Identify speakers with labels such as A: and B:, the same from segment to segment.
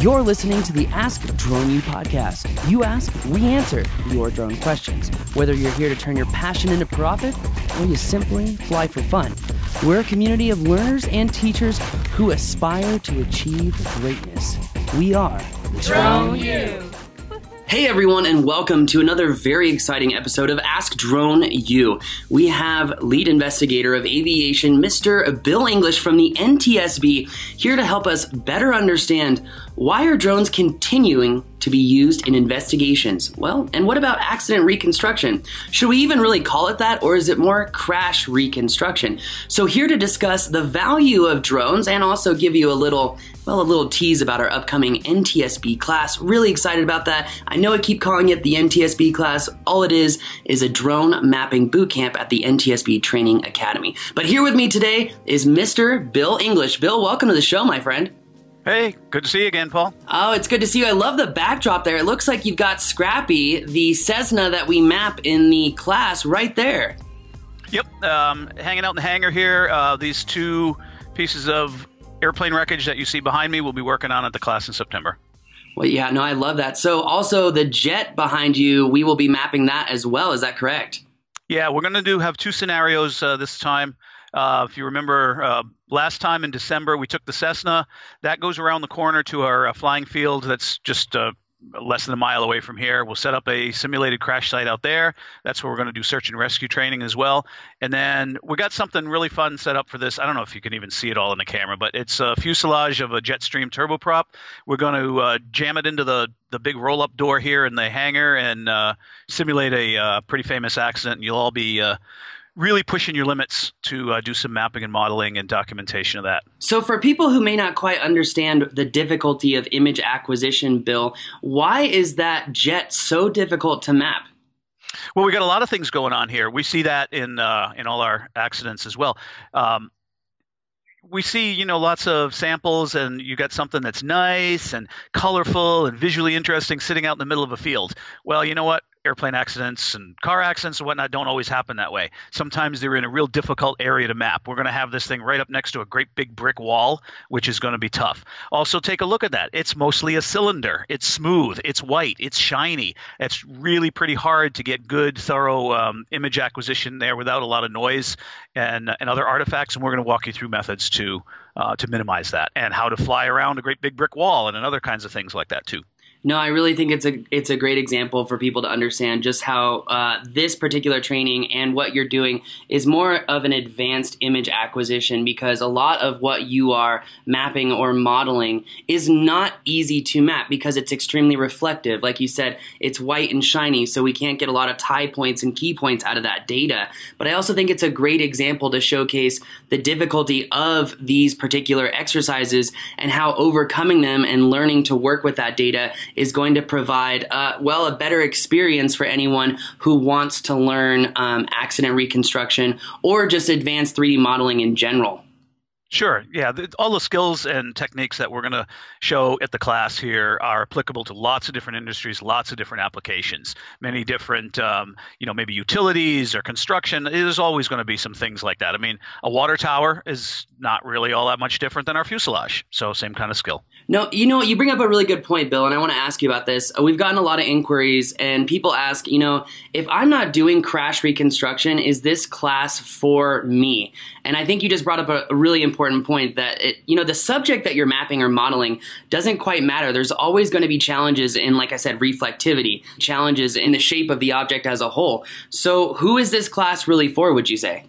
A: You're listening to the Ask Drone U podcast. You ask, we answer your drone questions. Whether you're here to turn your passion into profit or you simply fly for fun, we're a community of learners and teachers who aspire to achieve greatness. We are
B: Drone U.
A: Hey everyone, and welcome to another very exciting episode of Ask Drone U. We have lead investigator of aviation, Mr. Bill English from the NTSB, here to help us better understand why are drones continuing to be used in investigations? Well, and what about accident reconstruction? Should we even really call it that, or is it more crash reconstruction? So, here to discuss the value of drones and also give you a little well, a little tease about our upcoming NTSB class. Really excited about that. I know I keep calling it the NTSB class. All it is is a drone mapping boot camp at the NTSB Training Academy. But here with me today is Mr. Bill English. Bill, welcome to the show, my friend.
C: Hey, good to see you again, Paul.
A: Oh, it's good to see you. I love the backdrop there. It looks like you've got Scrappy, the Cessna that we map in the class, right there.
C: Yep, um, hanging out in the hangar here. Uh, these two pieces of airplane wreckage that you see behind me, we'll be working on at the class in September.
A: Well, yeah, no, I love that. So, also the jet behind you, we will be mapping that as well. Is that correct?
C: Yeah, we're going to do have two scenarios uh, this time. Uh, if you remember, uh, last time in December, we took the Cessna. That goes around the corner to our uh, flying field. That's just uh, less than a mile away from here. We'll set up a simulated crash site out there. That's where we're going to do search and rescue training as well. And then we got something really fun set up for this. I don't know if you can even see it all in the camera, but it's a fuselage of a Jetstream turboprop. We're going to uh, jam it into the the big roll up door here in the hangar and uh, simulate a uh, pretty famous accident. And you'll all be really pushing your limits to uh, do some mapping and modeling and documentation of that.
A: So, for people who may not quite understand the difficulty of image acquisition, Bill, why is that jet so difficult to map?
C: Well, we got a lot of things going on here. We see that in uh, in all our accidents as well. Um, we see, you know, lots of samples, and you got something that's nice and colorful and visually interesting sitting out in the middle of a field. Well, you know what? Airplane accidents and car accidents and whatnot don't always happen that way. Sometimes they're in a real difficult area to map. We're going to have this thing right up next to a great big brick wall, which is going to be tough. Also, take a look at that. It's mostly a cylinder. It's smooth. It's white. It's shiny. It's really pretty hard to get good, thorough um, image acquisition there without a lot of noise and, and other artifacts. And we're going to walk you through methods to uh, to minimize that and how to fly around a great big brick wall and other kinds of things like that too.
A: No, I really think it's a it's a great example for people to understand just how uh, this particular training and what you're doing is more of an advanced image acquisition because a lot of what you are mapping or modeling is not easy to map because it's extremely reflective. Like you said, it's white and shiny, so we can't get a lot of tie points and key points out of that data. But I also think it's a great example to showcase the difficulty of these particular exercises and how overcoming them and learning to work with that data is going to provide, uh, well, a better experience for anyone who wants to learn um, accident reconstruction or just advanced 3D modeling in general.
C: Sure. Yeah. The, all the skills and techniques that we're going to show at the class here are applicable to lots of different industries, lots of different applications, many different, um, you know, maybe utilities or construction. There's always going to be some things like that. I mean, a water tower is not really all that much different than our fuselage. So, same kind of skill.
A: No, you know, you bring up a really good point, Bill, and I want to ask you about this. We've gotten a lot of inquiries, and people ask, you know, if I'm not doing crash reconstruction, is this class for me? And I think you just brought up a, a really important point that it, you know the subject that you're mapping or modeling doesn't quite matter. There's always going to be challenges in, like I said, reflectivity, challenges in the shape of the object as a whole. So, who is this class really for? Would you say?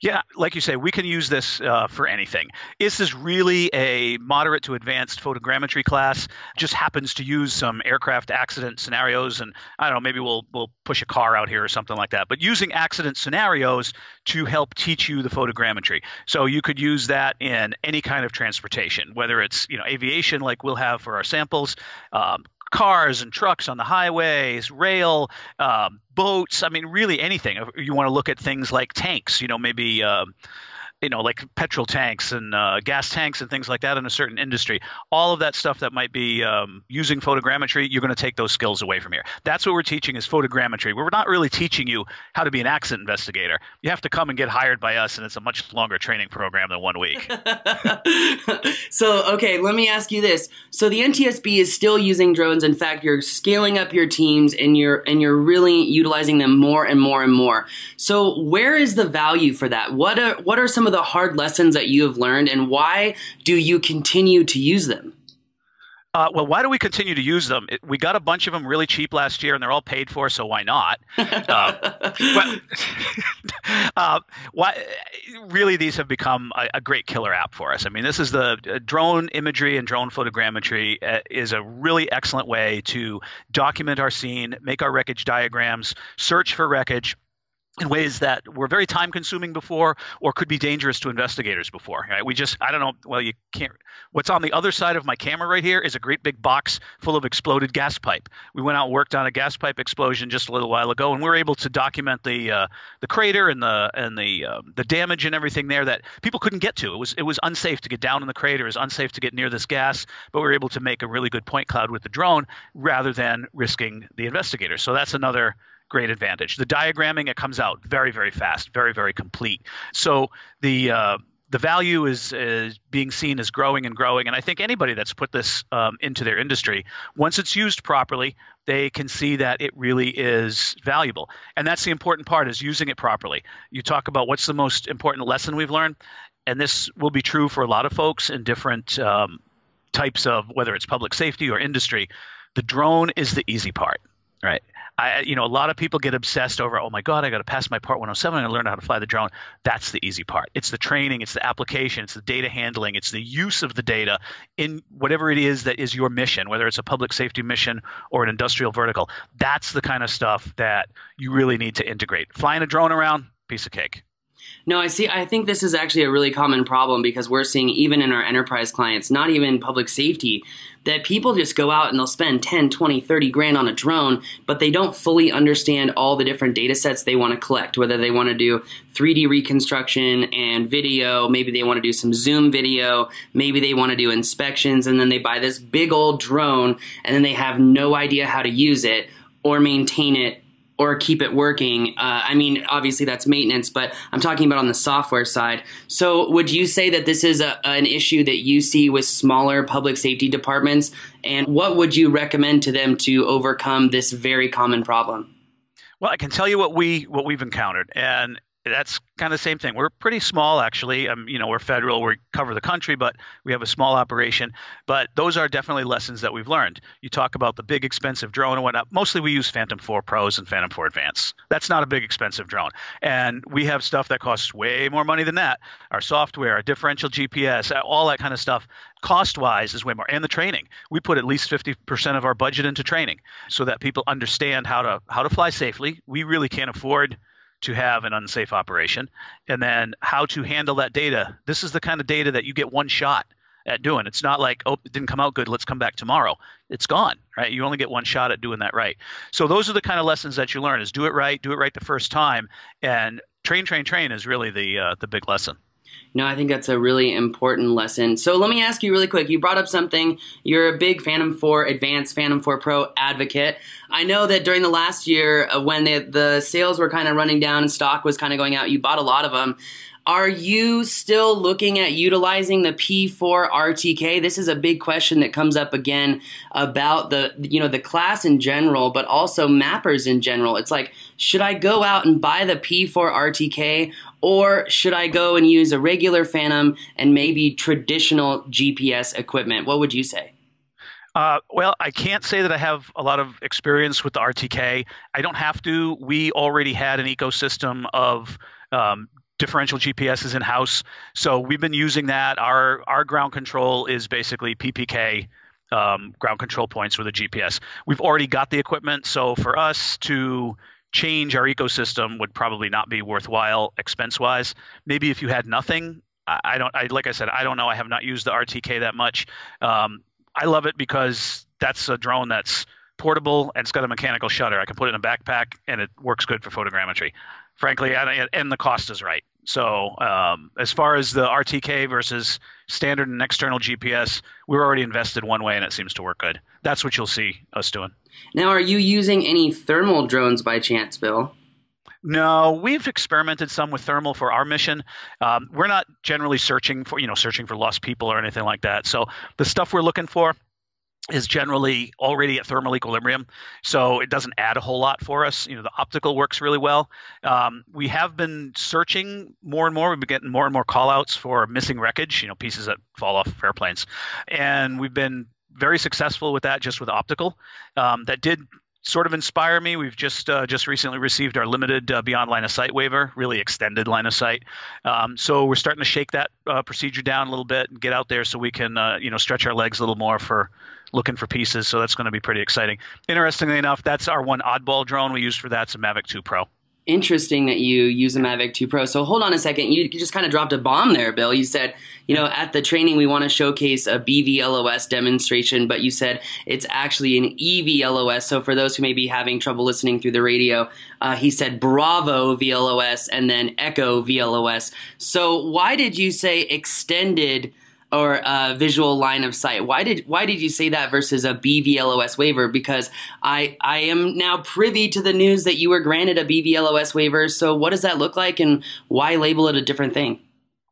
C: Yeah, like you say, we can use this uh, for anything. This is this really a moderate to advanced photogrammetry class? Just happens to use some aircraft accident scenarios, and I don't know, maybe we'll we'll push a car out here or something like that. But using accident scenarios to help teach you the photogrammetry. So you could use that in any kind of transportation, whether it's you know aviation, like we'll have for our samples, um, cars and trucks on the highways, rail, um, boats. I mean, really anything. You want to look at things like tanks. You know, maybe. Um, you know, like petrol tanks and uh, gas tanks and things like that in a certain industry. All of that stuff that might be um, using photogrammetry, you're going to take those skills away from here. That's what we're teaching is photogrammetry. We're not really teaching you how to be an accident investigator. You have to come and get hired by us, and it's a much longer training program than one week.
A: so, okay, let me ask you this. So the NTSB is still using drones. In fact, you're scaling up your teams and you're and you're really utilizing them more and more and more. So, where is the value for that? What are what are some of the hard lessons that you have learned, and why do you continue to use them?
C: Uh, well, why do we continue to use them? It, we got a bunch of them really cheap last year, and they're all paid for, so why not? uh, well, uh, why, really, these have become a, a, great killer app for us. I mean, this is the uh, drone imagery and drone photogrammetry uh, is a really excellent way to document our scene, make our wreckage diagrams, search for wreckage, in ways that were very time consuming before or could be dangerous to investigators before right? We just i don't know well you can't what's on the other side of my camera right here is a great big box full of exploded gas pipe. We went out and worked on a gas pipe explosion just a little while ago and we were able to document the uh, the crater and the and the uh, the damage and everything there that people couldn't get to. It was it was unsafe to get down in the crater. It was unsafe to get near this gas but we were able to make a really good point cloud with the drone rather than risking the investigators so that's another great advantage. The diagramming it comes out very very fast, very very complete. So the uh, the value is, is being seen as growing and growing, and I think anybody that's put this um, into their industry, once it's used properly, they can see that it really is valuable, and that's the important part is using it properly. You talk about what's the most important lesson we've learned, and this will be true for a lot of folks in different um, types of whether it's public safety or industry. The drone is the easy part, right? I, you know, a lot of people get obsessed over, oh my God, I got to pass my Part 107 and learn how to fly the drone. That's the easy part. It's the training, it's the application, it's the data handling, it's the use of the data in whatever it is that is your mission, whether it's a public safety mission or an industrial vertical. That's the kind of stuff that you really need to integrate. Flying a drone around, piece of cake.
A: No, I see. I think this is actually a really common problem because we're seeing even in our enterprise clients, not even public safety, that people just go out and they'll spend 10, 20, 30 grand on a drone, but they don't fully understand all the different data sets they want to collect, whether they want to do 3D reconstruction and video, maybe they want to do some Zoom video, maybe they want to do inspections, and then they buy this big old drone and then they have no idea how to use it or maintain it or keep it working. Uh, I mean, obviously that's maintenance, but I'm talking about on the software side. So, would you say that this is a, an issue that you see with smaller public safety departments? And what would you recommend to them to overcome this very common problem?
C: Well, I can tell you what we what we've encountered, and that's kind of the same thing. We're pretty small, actually. Um, you know, we're federal. We cover the country, but we have a small operation. But those are definitely lessons that we've learned. You talk about the big, expensive drone and whatnot. Mostly, we use Phantom 4 Pros and Phantom 4 Advance. That's not a big, expensive drone. And we have stuff that costs way more money than that. Our software, our differential GPS, all that kind of stuff cost wise is way more and the training we put at least 50% of our budget into training so that people understand how to how to fly safely we really can't afford to have an unsafe operation, and then how to handle that data. This is the kind of data that you get one shot at doing. It's not like, oh, it didn't come out good, let's come back tomorrow. It's gone, right? You only get one shot at doing that right. So those are the kind of lessons that you learn is do it right, do it right the first time, and train, train, train is really the uh, the big lesson.
A: No, I think that's a really important lesson. So let me ask you really quick. You brought up something. You're a big Phantom 4 Advanced, Phantom 4 Pro advocate. I know that during the last year, uh, when the, the sales were kind of running down and stock was kind of going out, you bought a lot of them. Are you still looking at utilizing the P4 RTK? This is a big question that comes up again about the you know the class in general, but also mappers in general. It's like, should I go out and buy the P4 RTK or should I go and use a regular Phantom and maybe traditional GPS equipment? What would you say?
C: Uh, well, I can't say that I have a lot of experience with the RTK. I don't have to. We already had an ecosystem of um, differential GPS is in house. So we've been using that. Our our ground control is basically PPK um, ground control points with a GPS. We've already got the equipment, so for us to change our ecosystem would probably not be worthwhile expense wise. Maybe if you had nothing, I don't. I like I said, I don't know. I have not used the RTK that much. Um, I love it because that's a drone that's portable and it's got a mechanical shutter. I can put it in a backpack and it works good for photogrammetry frankly, and the cost is right. So um, as far as the RTK versus standard and external GPS, we're already invested one way and it seems to work good. That's what you'll see us doing.
A: Now, are you using any thermal drones by chance, Bill?
C: No, we've experimented some with thermal for our mission. Um, we're not generally searching for, you know, searching for lost people or anything like that. So the stuff we're looking for is generally already at thermal equilibrium, so it doesn't add a whole lot for us. You know, the optical works really well. Um, we have been searching more and more. We've been getting more and more callouts for missing wreckage, you know, pieces that fall off of airplanes, and we've been very successful with that just with optical. Um, that did sort of inspire me. We've just uh, just recently received our limited uh, beyond line of sight waiver, really extended line of sight. Um, so we're starting to shake that uh, procedure down a little bit and get out there so we can uh, you know stretch our legs a little more for looking for pieces. So that's going to be pretty exciting. Interestingly enough, that's our one oddball drone we use for that. It's a Mavic 2 Pro
A: interesting that you use a Mavic 2 Pro. So hold on a second. You just kind of dropped a bomb there, Bill. You said, you know, at the training we want to showcase a BVLOS demonstration, but you said it's actually an EVLOS. So for those who may be having trouble listening through the radio, uh, he said Bravo VLOS and then Echo VLOS. So why did you say extended or a visual line of sight. Why did why did you say that versus a BVLOS waiver? Because I I am now privy to the news that you were granted a BVLOS waiver. So what does that look like, and why label it a different thing?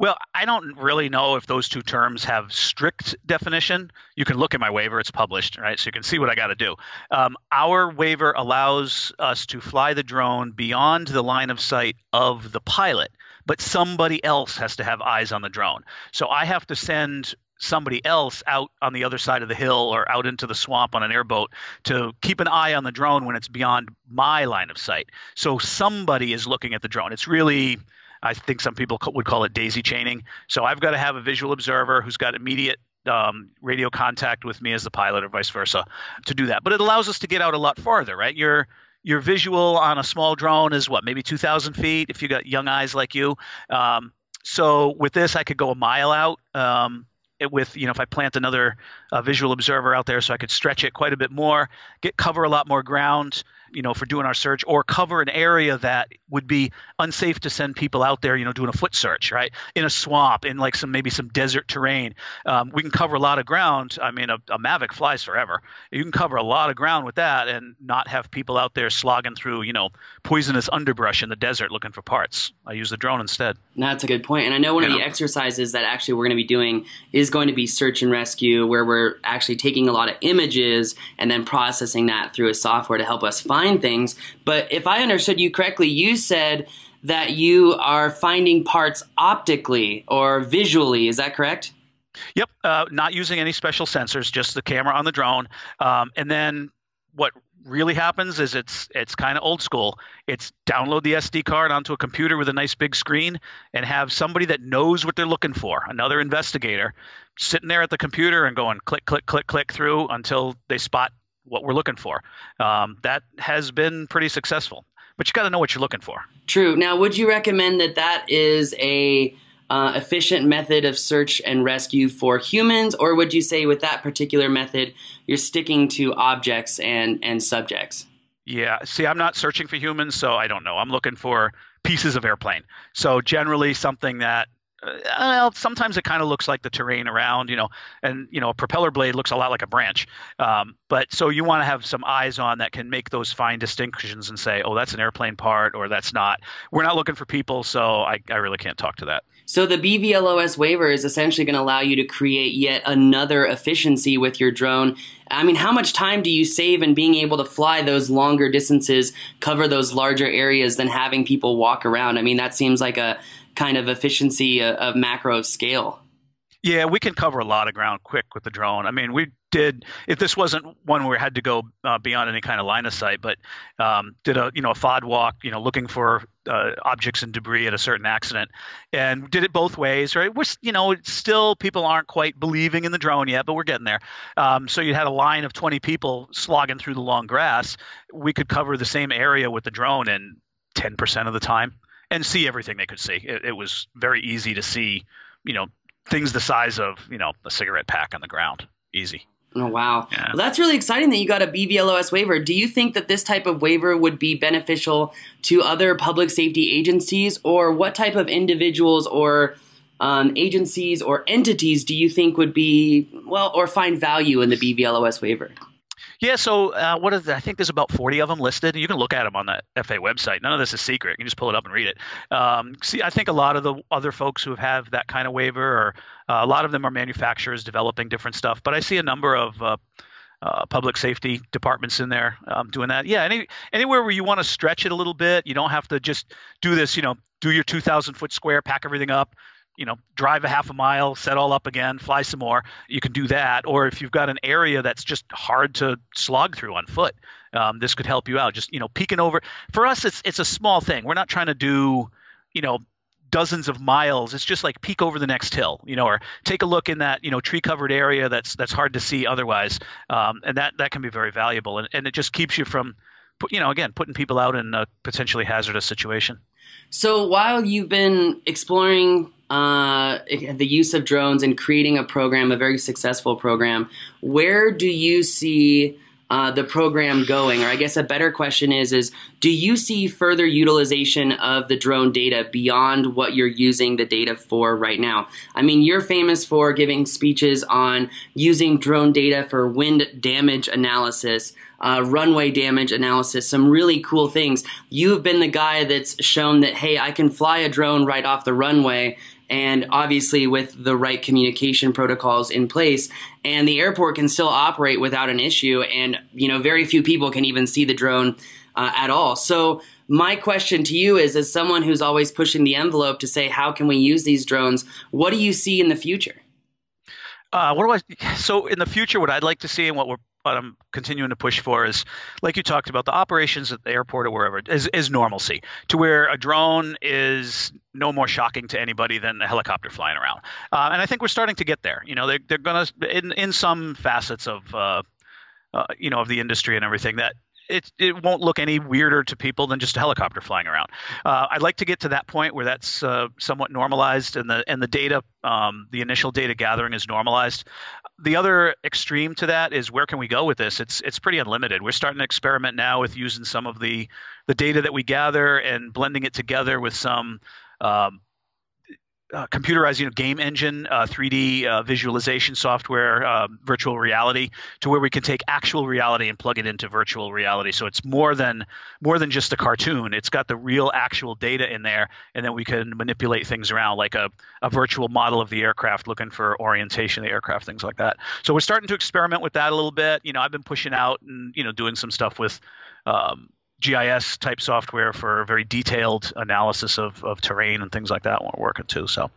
C: Well, I don't really know if those two terms have strict definition. You can look at my waiver; it's published, right? So you can see what I got to do. Um, our waiver allows us to fly the drone beyond the line of sight of the pilot but somebody else has to have eyes on the drone. So I have to send somebody else out on the other side of the hill or out into the swamp on an airboat to keep an eye on the drone when it's beyond my line of sight. So somebody is looking at the drone. It's really I think some people would call it daisy chaining. So I've got to have a visual observer who's got immediate um, radio contact with me as the pilot or vice versa to do that. But it allows us to get out a lot farther, right? You're your visual on a small drone is what maybe 2,000 feet if you got young eyes like you. Um, so with this, I could go a mile out. Um, it, with you know if I plant another uh, visual observer out there, so I could stretch it quite a bit more, get cover a lot more ground you know, for doing our search or cover an area that would be unsafe to send people out there, you know, doing a foot search, right? In a swamp, in like some maybe some desert terrain. Um, we can cover a lot of ground. I mean, a, a Mavic flies forever. You can cover a lot of ground with that and not have people out there slogging through, you know, poisonous underbrush in the desert looking for parts. I use the drone instead.
A: That's a good point. And I know one you of know? the exercises that actually we're going to be doing is going to be search and rescue, where we're actually taking a lot of images and then processing that through a software to help us find find things. But if I understood you correctly, you said that you are finding parts optically or visually. Is that correct?
C: Yep, uh, not using any special sensors, just the camera on the drone. Um, and then what really happens is it's it's kind of old school. It's download the SD card onto a computer with a nice big screen and have somebody that knows what they're looking for, another investigator, sitting there at the computer and going click click click click through until they spot what we're looking for. Um, that has been pretty successful, but you got to know what you're looking for.
A: True. Now, would you recommend that that is a uh, efficient method of search and rescue for humans, or would you say with that particular method you're sticking to objects and and subjects?
C: Yeah. See, I'm not searching for humans, so I don't know. I'm looking for pieces of airplane. So generally something that well, sometimes it kind of looks like the terrain around, you know, and you know, a propeller blade looks a lot like a branch. Um, but so you want to have some eyes on that can make those fine distinctions and say, oh, that's an airplane part or that's not. We're not looking for people, so I, I really can't talk to that.
A: So the BVLOS waiver is essentially going to allow you to create yet another efficiency with your drone. I mean, how much time do you save in being able to fly those longer distances, cover those larger areas than having people walk around? I mean, that seems like a kind of efficiency of, of macro scale.
C: Yeah, we can cover a lot of ground quick with the drone. I mean, we did if this wasn't one where we had to go uh, beyond any kind of line of sight, but um, did a you know a FOD walk, you know, looking for uh, objects and debris at a certain accident, and did it both ways. Right, we're you know still people aren't quite believing in the drone yet, but we're getting there. Um, so you had a line of 20 people slogging through the long grass. We could cover the same area with the drone in 10% of the time and see everything they could see. It, it, was very easy to see, you know, things the size of you know a cigarette pack on the ground. Easy.
A: Oh, wow. Yeah. Well, that's really exciting that you got a BVLOS waiver. Do you think that this type of waiver would be beneficial to other public safety agencies, or what type of individuals or um, agencies or entities do you think would be, well, or find value in the BVLOS waiver?
C: Yeah, so uh, what is I think there's about 40 of them listed. You can look at them on the FA website. None of this is secret. You can just pull it up and read it. Um, see, I think a lot of the other folks who have that kind of waiver, or uh, a lot of them are manufacturers developing different stuff. But I see a number of uh, uh, public safety departments in there um, doing that. Yeah, any anywhere where you want to stretch it a little bit, you don't have to just do this. You know, do your 2,000 foot square, pack everything up, you know, drive a half a mile, set all up again, fly some more. You can do that. Or if you've got an area that's just hard to slog through on foot, um, this could help you out. Just you know, peeking over. For us, it's it's a small thing. We're not trying to do, you know, dozens of miles. It's just like peek over the next hill, you know, or take a look in that you know tree covered area that's that's hard to see otherwise, um, and that that can be very valuable. And, and it just keeps you from, you know, again, putting people out in a potentially hazardous situation.
A: So while you've been exploring uh, the use of drones and creating a program, a very successful program, where do you see uh, the program going? Or I guess a better question is: is do you see further utilization of the drone data beyond what you're using the data for right now? I mean, you're famous for giving speeches on using drone data for wind damage analysis uh, runway damage analysis, some really cool things. You've been the guy that's shown that, hey, I can fly a drone right off the runway and obviously with the right communication protocols in place and the airport can still operate without an issue and you know very few people can even see the drone uh, at all so my question to you is as someone who's always pushing the envelope to say how can we use these drones what do you see in the future
C: uh, what do I? So in the future, what I'd like to see and what we're what I'm continuing to push for is, like you talked about, the operations at the airport or wherever is, is normalcy to where a drone is no more shocking to anybody than a helicopter flying around. Uh, and I think we're starting to get there. You know, they're, they're going to, in, in some facets of, uh, uh, you know, of the industry and everything, that it, it won't look any weirder to people than just a helicopter flying around. Uh, I'd like to get to that point where that's uh, somewhat normalized and the and the data, um, the initial data gathering is normalized. The other extreme to that is where can we go with this? It's it's pretty unlimited. We're starting to experiment now with using some of the the data that we gather and blending it together with some um, uh, computerized you know, game engine, uh, 3D uh, visualization software, um, virtual reality, to where we can take actual reality and plug it into virtual reality. So it's more than more than just a cartoon. It's got the real actual data in there, and then we can manipulate things around like a, a virtual model of the aircraft, looking for orientation of the aircraft, things like that. So we're starting to experiment with that a little bit. You know, I've been pushing out and you know doing some stuff with. Um, GIS type software for very detailed analysis of, of terrain and things like that we're working too. So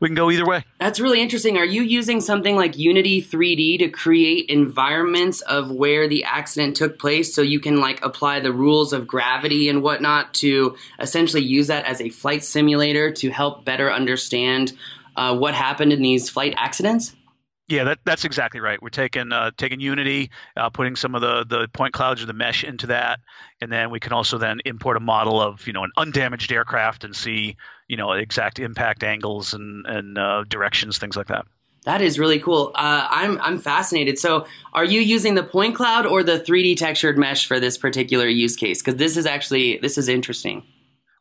C: we can go either way.
A: That's really interesting. Are you using something like Unity 3D to create environments of where the accident took place so you can like apply the rules of gravity and whatnot to essentially use that as a flight simulator to help better understand uh, what happened in these flight accidents?
C: Yeah, that, that's exactly right. We're taking uh, taking Unity, uh, putting some of the, the point clouds or the mesh into that, and then we can also then import a model of you know an undamaged aircraft and see you know exact impact angles and and uh, directions, things like that.
A: That is really cool. Uh, I'm I'm fascinated. So, are you using the point cloud or the 3D textured mesh for this particular use case? Because this is actually this is interesting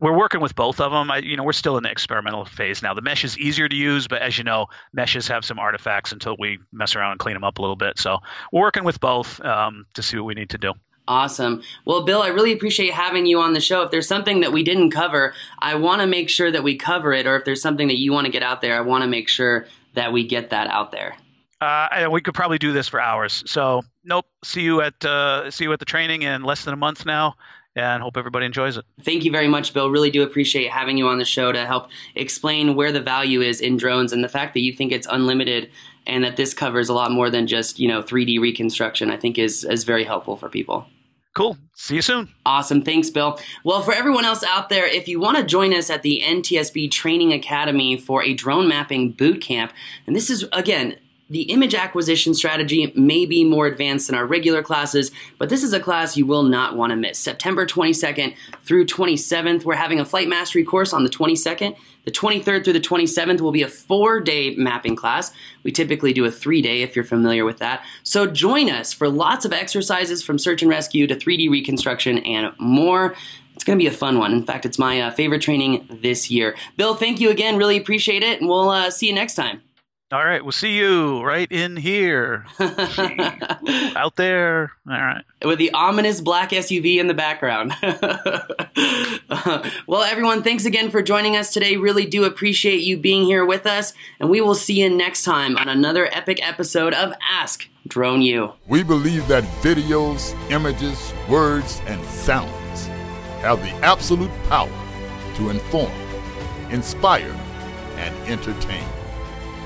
C: we're working with both of them. I, you know, we're still in the experimental phase now. The mesh is easier to use, but as you know, meshes have some artifacts until we mess around and clean them up a little bit. So we're working with both um, to see what we need to do.
A: Awesome. Well, Bill, I really appreciate having you on the show. If there's something that we didn't cover, I want to make sure that we cover it, or if there's something that you want to get out there, I want to make sure that we get that out there.
C: Uh, we could probably do this for hours. So, nope. See you at uh, see you at the training in less than a month now and hope everybody enjoys it.
A: Thank you very much, Bill. Really do appreciate having you on the show to help explain where the value is in drones and the fact that you think it's unlimited and that this covers a lot more than just, you know, 3D reconstruction, I think is, is very helpful for people.
C: Cool. See you soon.
A: Awesome. Thanks, Bill. Well, for everyone else out there, if you want to join us at the NTSB Training Academy for a drone mapping boot camp, and this is, again, the image acquisition strategy may be more advanced than our regular classes, but this is a class you will not want to miss. September 22nd through 27th, we're having a flight mastery course on the 22nd. The 23rd through the 27th will be a four day mapping class. We typically do a three day if you're familiar with that. So join us for lots of exercises from search and rescue to 3D reconstruction and more. It's going to be a fun one. In fact, it's my uh, favorite training this year. Bill, thank you again. Really appreciate it, and we'll uh, see you next time.
C: All right, we'll see you right in here. Out there. All right.
A: With the ominous black SUV in the background. well, everyone, thanks again for joining us today. Really do appreciate you being here with us, and we will see you next time on another epic episode of Ask Drone U.
D: We believe that videos, images, words, and sounds have the absolute power to inform, inspire, and entertain.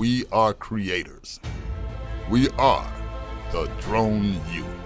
D: We are creators. We are the Drone U.